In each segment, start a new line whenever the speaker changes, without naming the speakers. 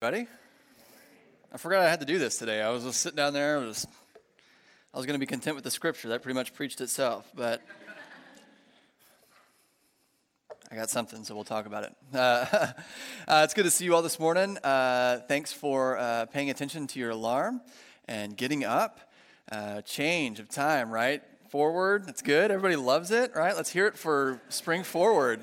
Ready? I forgot I had to do this today. I was just sitting down there. I was, I was going to be content with the scripture. That pretty much preached itself. But I got something, so we'll talk about it. Uh, uh, it's good to see you all this morning. Uh, thanks for uh, paying attention to your alarm and getting up. Uh, change of time, right? Forward. That's good. Everybody loves it, right? Let's hear it for spring forward.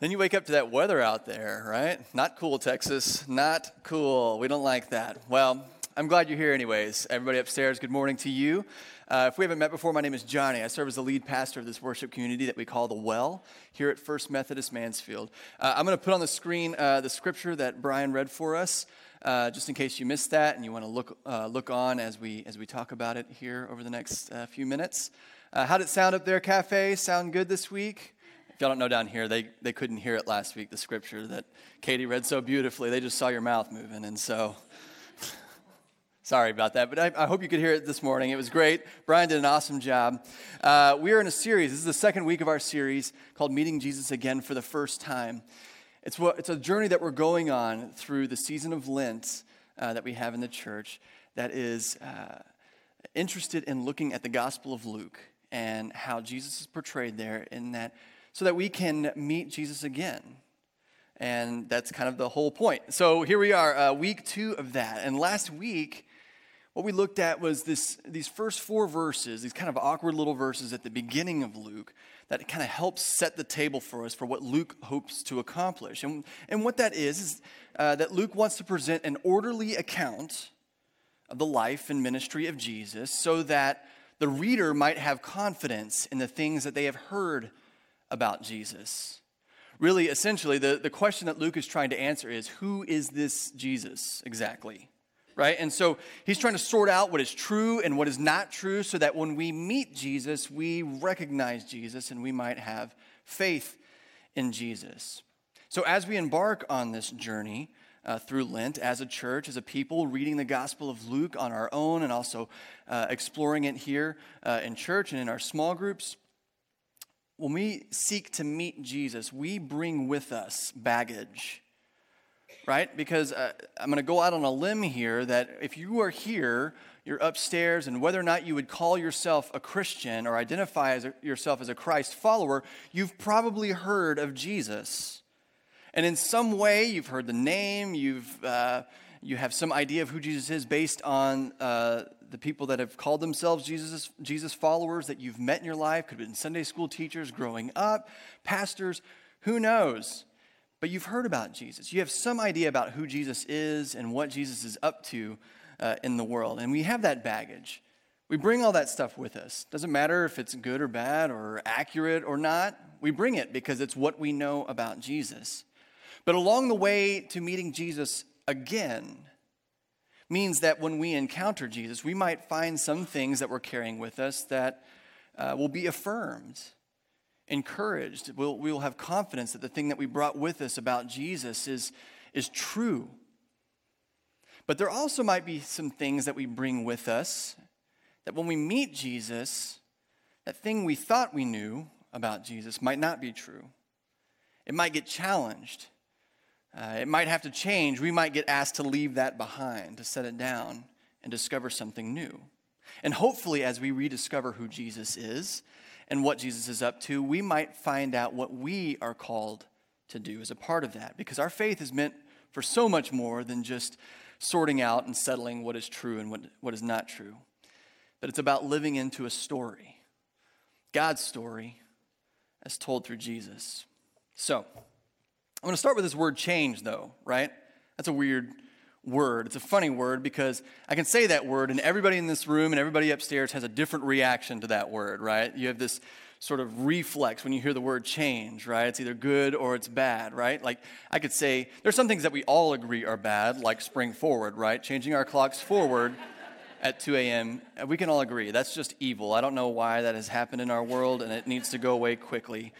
Then you wake up to that weather out there, right? Not cool, Texas. Not cool. We don't like that. Well, I'm glad you're here, anyways. Everybody upstairs, good morning to you. Uh, if we haven't met before, my name is Johnny. I serve as the lead pastor of this worship community that we call The Well here at First Methodist Mansfield. Uh, I'm going to put on the screen uh, the scripture that Brian read for us. Uh, just in case you missed that and you want to look, uh, look on as we, as we talk about it here over the next uh, few minutes. how'd it sound up there, Cafe? Sound good this week? If y'all don't know down here, they, they couldn't hear it last week, the scripture that Katie read so beautifully. They just saw your mouth moving. And so, sorry about that. But I, I, hope you could hear it this morning. It was great. Brian did an awesome job. Uh, we are in a series. This is the second week of our series called Meeting Jesus Again for the First Time. It's, what, it's a journey that we're going on through the season of Lent uh, that we have in the church that is uh, interested in looking at the Gospel of Luke and how Jesus is portrayed there in that so that we can meet Jesus again. And that's kind of the whole point. So here we are, uh, week two of that. And last week, what we looked at was this, these first four verses, these kind of awkward little verses at the beginning of Luke that kind of helps set the table for us for what Luke hopes to accomplish. And, and what that is, is uh, that Luke wants to present an orderly account of the life and ministry of Jesus so that the reader might have confidence in the things that they have heard about Jesus. Really, essentially, the, the question that Luke is trying to answer is who is this Jesus exactly? Right? And so he's trying to sort out what is true and what is not true so that when we meet Jesus, we recognize Jesus and we might have faith in Jesus. So as we embark on this journey, uh, through Lent as a church, as a people, reading the Gospel of Luke on our own and also uh, exploring it here uh, in church and in our small groups when we seek to meet Jesus, we bring with us baggage, right? Because uh, I'm going to go out on a limb here that if you are here, you're upstairs, and whether or not you would call yourself a Christian or identify as a, yourself as a Christ follower, you've probably heard of Jesus. And in some way, you've heard the name, you've, uh, you have some idea of who Jesus is based on uh, the people that have called themselves Jesus, Jesus followers that you've met in your life, could have been Sunday school teachers growing up, pastors, who knows? But you've heard about Jesus. You have some idea about who Jesus is and what Jesus is up to uh, in the world. And we have that baggage. We bring all that stuff with us. Doesn't matter if it's good or bad or accurate or not. We bring it because it's what we know about Jesus. But along the way to meeting Jesus again, means that when we encounter Jesus, we might find some things that we're carrying with us that uh, will be affirmed, encouraged. We'll, we'll have confidence that the thing that we brought with us about Jesus is, is true. But there also might be some things that we bring with us that when we meet Jesus, that thing we thought we knew about Jesus might not be true. It might get challenged. Uh, it might have to change. We might get asked to leave that behind, to set it down, and discover something new. And hopefully, as we rediscover who Jesus is and what Jesus is up to, we might find out what we are called to do as a part of that. Because our faith is meant for so much more than just sorting out and settling what is true and what, what is not true. But it's about living into a story, God's story, as told through Jesus. So, I'm going to start with this word change, though, right? That's a weird word. It's a funny word because I can say that word, and everybody in this room and everybody upstairs has a different reaction to that word, right? You have this sort of reflex when you hear the word change, right? It's either good or it's bad, right? Like I could say, there's some things that we all agree are bad, like spring forward, right? Changing our clocks forward at 2 a.m. We can all agree that's just evil. I don't know why that has happened in our world, and it needs to go away quickly.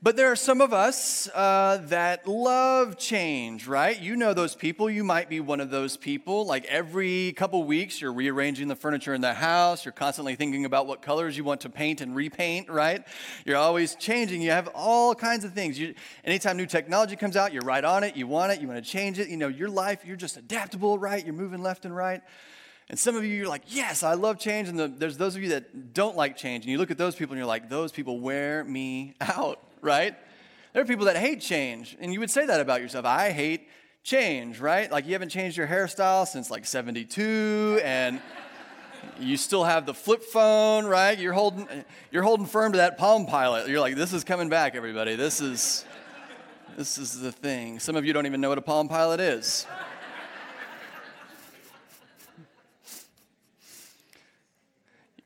But there are some of us uh, that love change, right? You know those people. You might be one of those people. Like every couple weeks, you're rearranging the furniture in the house. You're constantly thinking about what colors you want to paint and repaint, right? You're always changing. You have all kinds of things. You, anytime new technology comes out, you're right on it. You want it. You want to change it. You know, your life, you're just adaptable, right? You're moving left and right. And some of you, you're like, yes, I love change. And the, there's those of you that don't like change. And you look at those people and you're like, those people wear me out right? There are people that hate change, and you would say that about yourself. I hate change, right? Like you haven't changed your hairstyle since like 72, and you still have the flip phone, right? You're holding, you're holding firm to that Palm Pilot. You're like, this is coming back, everybody. This is, this is the thing. Some of you don't even know what a Palm Pilot is.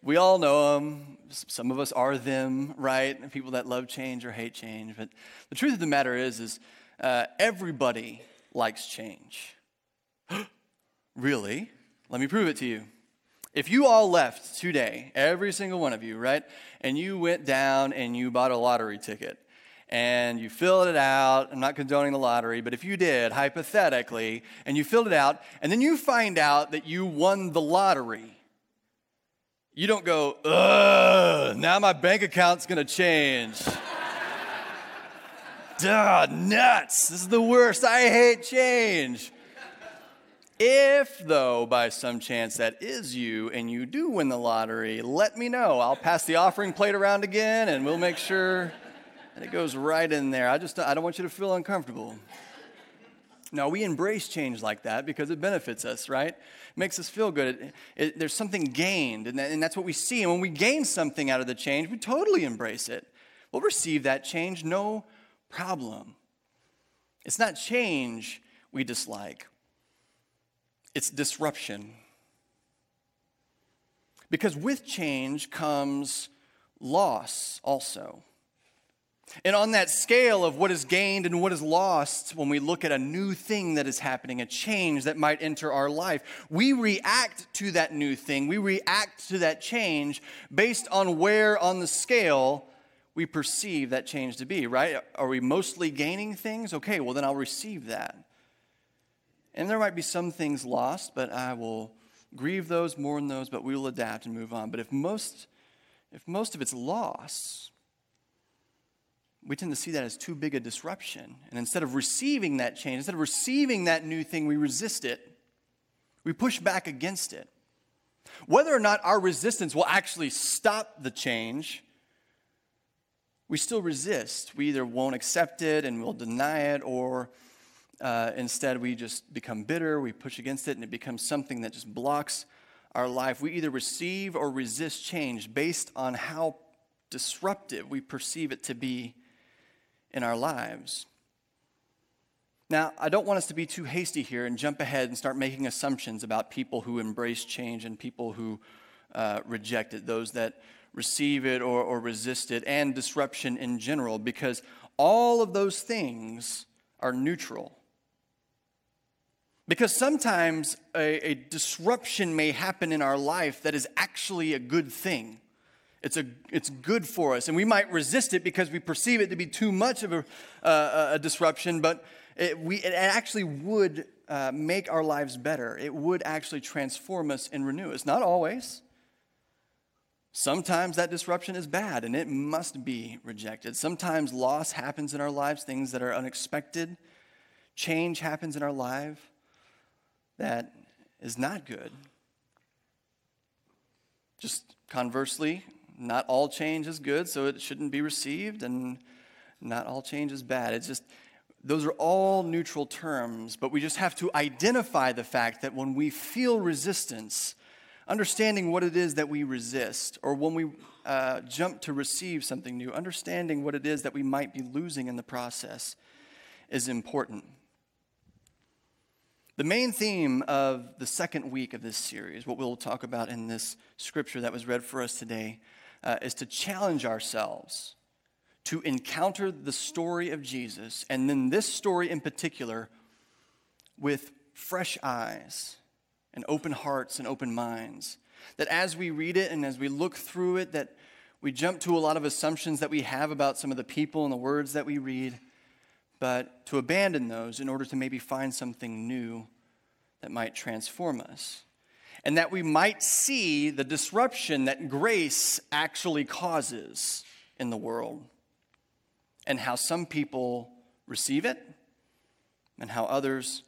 we all know them some of us are them, right? People that love change or hate change. But the truth of the matter is, is uh, everybody likes change. really? Let me prove it to you. If you all left today, every single one of you, right, and you went down and you bought a lottery ticket and you filled it out, I'm not condoning the lottery, but if you did, hypothetically, and you filled it out, and then you find out that you won the lottery, you don't go, ugh, now my bank account's gonna change. Duh, nuts. This is the worst. I hate change. If, though, by some chance that is you and you do win the lottery, let me know. I'll pass the offering plate around again and we'll make sure that it goes right in there. I just I don't want you to feel uncomfortable. No, we embrace change like that because it benefits us, right? It makes us feel good. It, it, there's something gained, and, that, and that's what we see. And when we gain something out of the change, we totally embrace it. We'll receive that change, no problem. It's not change we dislike, it's disruption. Because with change comes loss also. And on that scale of what is gained and what is lost, when we look at a new thing that is happening, a change that might enter our life, we react to that new thing. We react to that change based on where on the scale we perceive that change to be, right? Are we mostly gaining things? Okay, well, then I'll receive that. And there might be some things lost, but I will grieve those, mourn those, but we will adapt and move on. But if most, if most of it's loss, we tend to see that as too big a disruption. And instead of receiving that change, instead of receiving that new thing, we resist it. We push back against it. Whether or not our resistance will actually stop the change, we still resist. We either won't accept it and we'll deny it, or uh, instead we just become bitter, we push against it, and it becomes something that just blocks our life. We either receive or resist change based on how disruptive we perceive it to be in our lives. Now, I don't want us to be too hasty here and jump ahead and start making assumptions about people who embrace change and people who uh, reject it, those that receive it or, or resist it, and disruption in general, because all of those things are neutral. Because sometimes a, a disruption may happen in our life that is actually a good thing. It's, a, it's good for us. And we might resist it because we perceive it to be too much of a, uh, a disruption, but it, we, it actually would uh, make our lives better. It would actually transform us and renew us. Not always. Sometimes that disruption is bad and it must be rejected. Sometimes loss happens in our lives, things that are unexpected. Change happens in our life that is not good. Just conversely, not all change is good, so it shouldn't be received, and not all change is bad. It's just, those are all neutral terms, but we just have to identify the fact that when we feel resistance, understanding what it is that we resist, or when we uh, jump to receive something new, understanding what it is that we might be losing in the process is important. The main theme of the second week of this series, what we'll talk about in this scripture that was read for us today, uh, is to challenge ourselves to encounter the story of Jesus, and then this story in particular, with fresh eyes and open hearts and open minds. That as we read it and as we look through it, that We jump to a lot of assumptions that we have about some of the people and the words that we read, but to abandon those in order to maybe find something new that might transform us. And that we might see the disruption that grace actually causes in the world, and how some people receive it and how others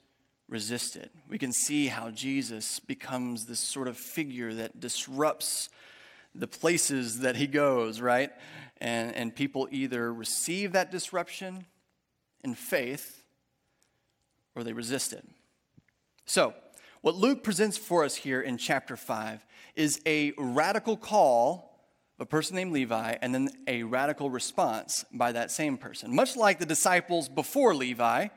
resist it. We can see how Jesus becomes this sort of figure that disrupts the places that he goes, right? And, and people either receive that disruption in faith or they resist it. So, what Luke presents for us here in chapter 5 is a radical call of a person named Levi and then a radical response by that same person. Much like the disciples before Levi,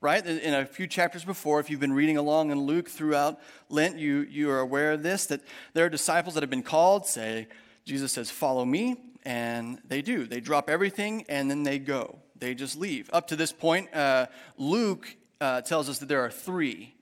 right? In a few chapters before, if you've been reading along in Luke throughout Lent, you, you are aware of this that there are disciples that have been called, say, Jesus says, Follow me, and they do. They drop everything and then they go. They just leave. Up to this point, uh, Luke uh, tells us that there are three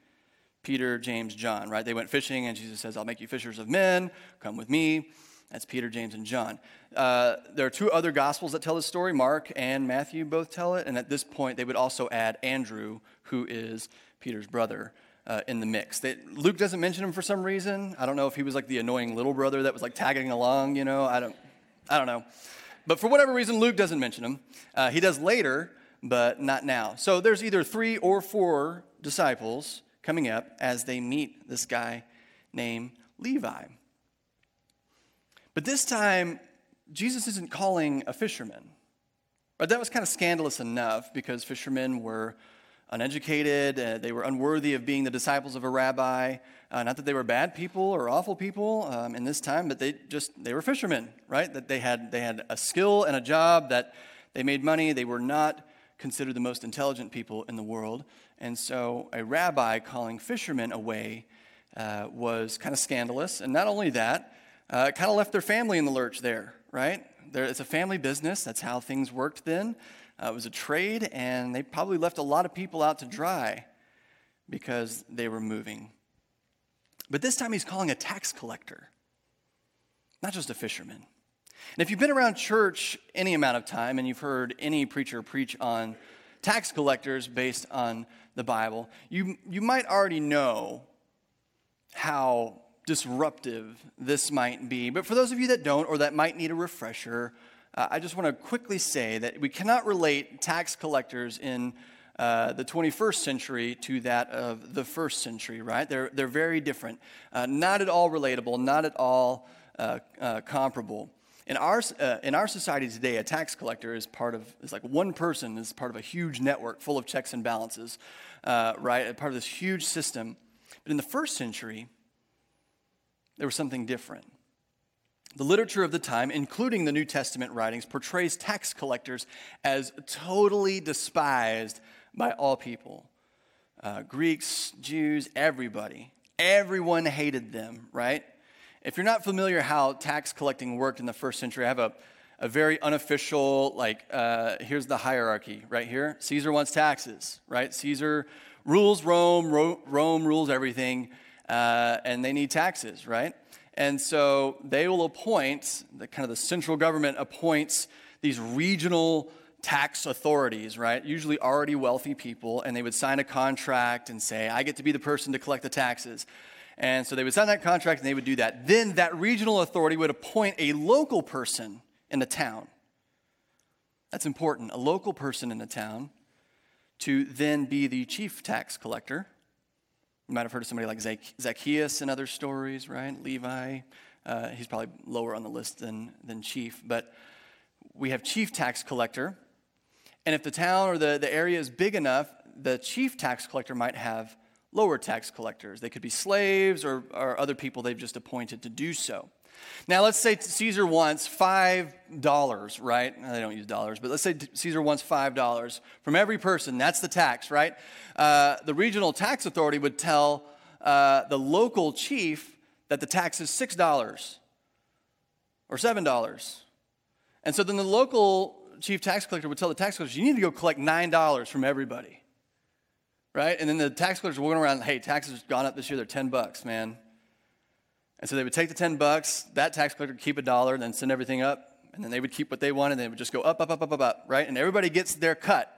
Peter, James, John, right? They went fishing, and Jesus says, I'll make you fishers of men. Come with me. That's Peter, James, and John. Uh, there are two other gospels that tell this story. Mark and Matthew both tell it. And at this point, they would also add Andrew, who is Peter's brother. Uh, in the mix. They, Luke doesn't mention him for some reason. I don't know if he was like the annoying little brother that was like tagging along, you know. I don't, I don't know. But for whatever reason, Luke doesn't mention him. Uh, he does later, but not now. So there's either three or four disciples coming up as they meet this guy named Levi. But this time, Jesus isn't calling a fisherman. But that was kind of scandalous enough because fishermen were uneducated, uh, they were unworthy of being the disciples of a rabbi. Uh, not that they were bad people or awful people um, in this time, but they just they were fishermen, right? That they had they had a skill and a job that they made money. They were not considered the most intelligent people in the world, and so a rabbi calling fishermen away uh, was kind of scandalous. And not only that, uh, it kind of left their family in the lurch there, right? There, it's a family business. That's how things worked then. Uh, it was a trade, and they probably left a lot of people out to dry because they were moving. But this time he's calling a tax collector, not just a fisherman. And if you've been around church any amount of time and you've heard any preacher preach on tax collectors based on the Bible, you, you might already know how disruptive this might be. But for those of you that don't or that might need a refresher, uh, I just want to quickly say that we cannot relate tax collectors in uh, the 21st century to that of the first century, right? They're, they're very different. Uh, not at all relatable, not at all uh, uh, comparable. In our, uh, in our society today, a tax collector is part of, is like one person is part of a huge network full of checks and balances, right? Part of this huge system. But in the first century, there was something different. The literature of the time, including the New Testament writings, portrays tax collectors as totally despised by all people uh, Greeks, Jews, everybody. Everyone hated them, right? If you're not familiar how tax collecting worked in the first century, I have a, a very unofficial, like, uh, here's the hierarchy right here. Caesar wants taxes, right? Caesar rules Rome, Ro- Rome rules everything uh, and they need taxes, right? And so they will appoint, the kind of the central government appoints these regional tax authorities, right? Usually already wealthy people, and they would sign a contract and say, I get to be the person to collect the taxes. And so they would sign that contract and they would do that. Then that regional authority would appoint a local person in the town. That's important, a local person in the town to then be the chief tax collector you might have heard of somebody like Zacchaeus in other stories, right? Levi. Uh, he's probably lower on the list than, than chief. But we have chief tax collector. And if the town or the, the area is big enough, the chief tax collector might have lower tax collectors. They could be slaves or, or other people they've just appointed to do so. Now, let's say Caesar wants $5, right? They don't use dollars, but let's say Caesar wants $5 from every person. That's the tax, right? Uh, the regional tax authority would tell uh, the local chief that the tax is $6 or $7. And so then the local chief tax collector would tell the tax collectors, you need to go collect $9 from everybody. Right? And then the tax collectors were going around, hey, taxes gone up this year, they're 10 bucks, man. And so they would take the 10 bucks, that tax collector would keep a dollar, then send everything up, And then they would keep what they wanted, and they would just go up, up, up, up, up, up, right? And everybody gets their cut.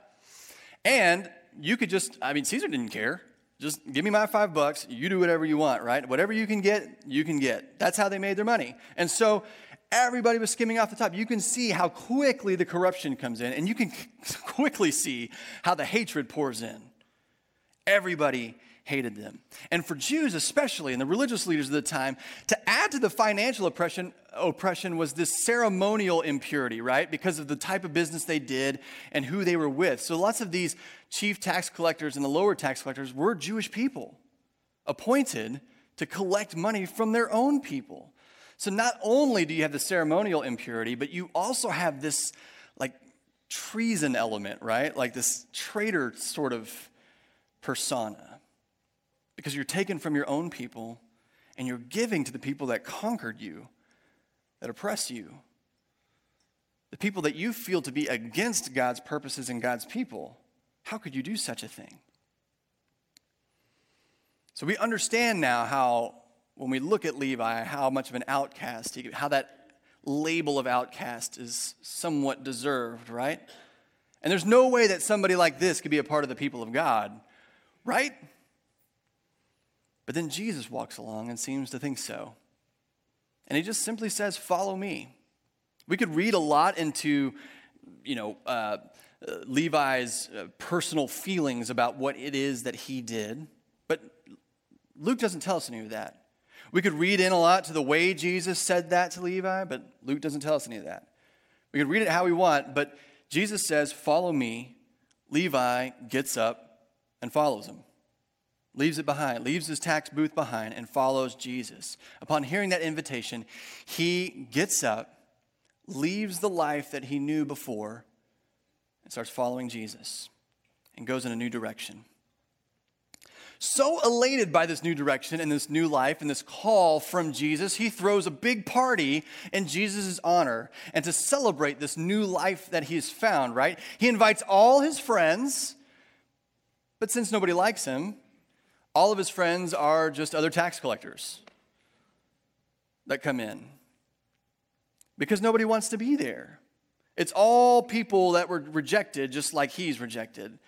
And you could just, I mean, Caesar didn't care. Just give me my five bucks. You do whatever you want, right? Whatever you can get, you can get. That's how they made their money. And so everybody was skimming off the top. You can see how quickly the corruption comes in, and you can quickly see how the hatred pours in. Everybody hated them. And for Jews, especially, and the religious leaders of the time, to add to the financial oppression, oppression was this ceremonial impurity, right? Because of the type of business they did and who they were with. So lots of these chief tax collectors and the lower tax collectors were Jewish people appointed to collect money from their own people. So not only do you have the ceremonial impurity, but you also have this like treason element, right? Like this traitor sort of persona because you're taken from your own people and you're giving to the people that conquered you, that oppress you, the people that you feel to be against God's purposes and God's people. How could you do such a thing? So we understand now how, when we look at Levi, how much of an outcast, he, how that label of outcast is somewhat deserved, right? And there's no way that somebody like this could be a part of the people of God, right? But then Jesus walks along and seems to think so. And he just simply says, Follow me. We could read a lot into, you know, uh, uh, Levi's uh, personal feelings about what it is that he did, but Luke doesn't tell us any of that. We could read in a lot to the way Jesus said that to Levi, but Luke doesn't tell us any of that. We could read it how we want, but Jesus says, Follow me. Levi gets up and follows him leaves it behind, leaves his tax booth behind, and follows Jesus. Upon hearing that invitation, he gets up, leaves the life that he knew before, and starts following Jesus and goes in a new direction. So elated by this new direction and this new life and this call from Jesus, he throws a big party in Jesus' honor and to celebrate this new life that he's found, right? He invites all his friends, but since nobody likes him, all of his friends are just other tax collectors that come in because nobody wants to be there. It's all people that were rejected, just like he's rejected.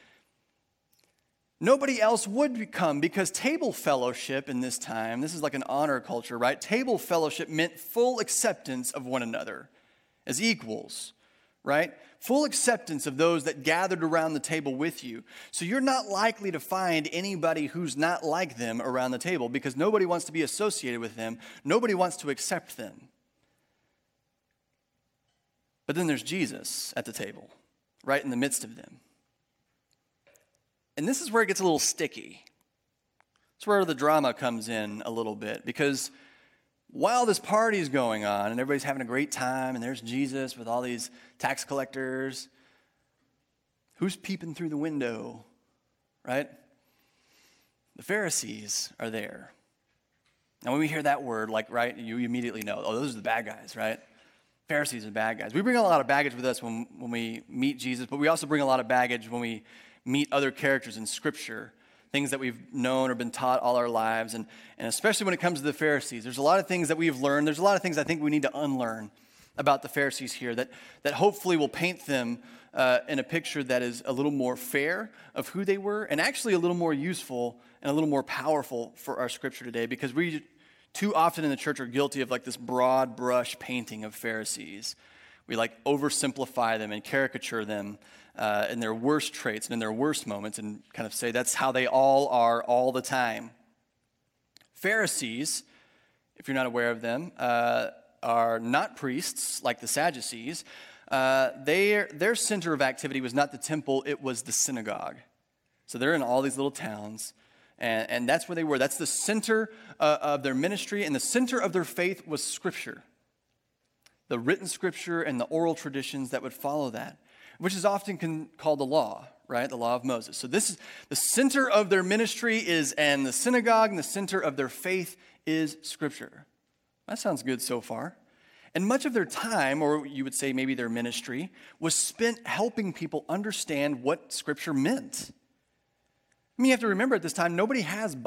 Nobody else would come because table fellowship in this time, this is like an honor culture, right? Table fellowship meant full acceptance of one another as equals, right? full acceptance of those that gathered around the table with you. So you're not likely to find anybody who's not like them around the table because nobody wants to be associated with them, nobody wants to accept them. But then there's Jesus at the table, right in the midst of them. And this is where it gets a little sticky. It's where the drama comes in a little bit because while this party is going on and everybody's having a great time, and there's Jesus with all these tax collectors, who's peeping through the window, right? The Pharisees are there. Now, when we hear that word, like, right, you immediately know, oh, those are the bad guys, right? Pharisees are bad guys. We bring a lot of baggage with us when, when we meet Jesus, but we also bring a lot of baggage when we meet other characters in Scripture things that we've known or been taught all our lives. And, and especially when it comes to the Pharisees, there's a lot of things that we've learned. There's a lot of things I think we need to unlearn about the Pharisees here that, that hopefully will paint them uh, in a picture that is a little more fair of who they were and actually a little more useful and a little more powerful for our scripture today because we too often in the church are guilty of like this broad brush painting of Pharisees. We like oversimplify them and caricature them uh, in their worst traits and in their worst moments and kind of say that's how they all are all the time. Pharisees, if you're not aware of them, uh, are not priests like the Sadducees. Uh, their, their center of activity was not the temple, it was the synagogue. So they're in all these little towns, and, and that's where they were. That's the center uh, of their ministry, and the center of their faith was Scripture the written Scripture and the oral traditions that would follow that which is often con- called the law, right? The law of Moses. So this is the center of their ministry is and the synagogue and the center of their faith is scripture. That sounds good so far. And much of their time, or you would say maybe their ministry, was spent helping people understand what scripture meant. I mean, you have to remember at this time, nobody has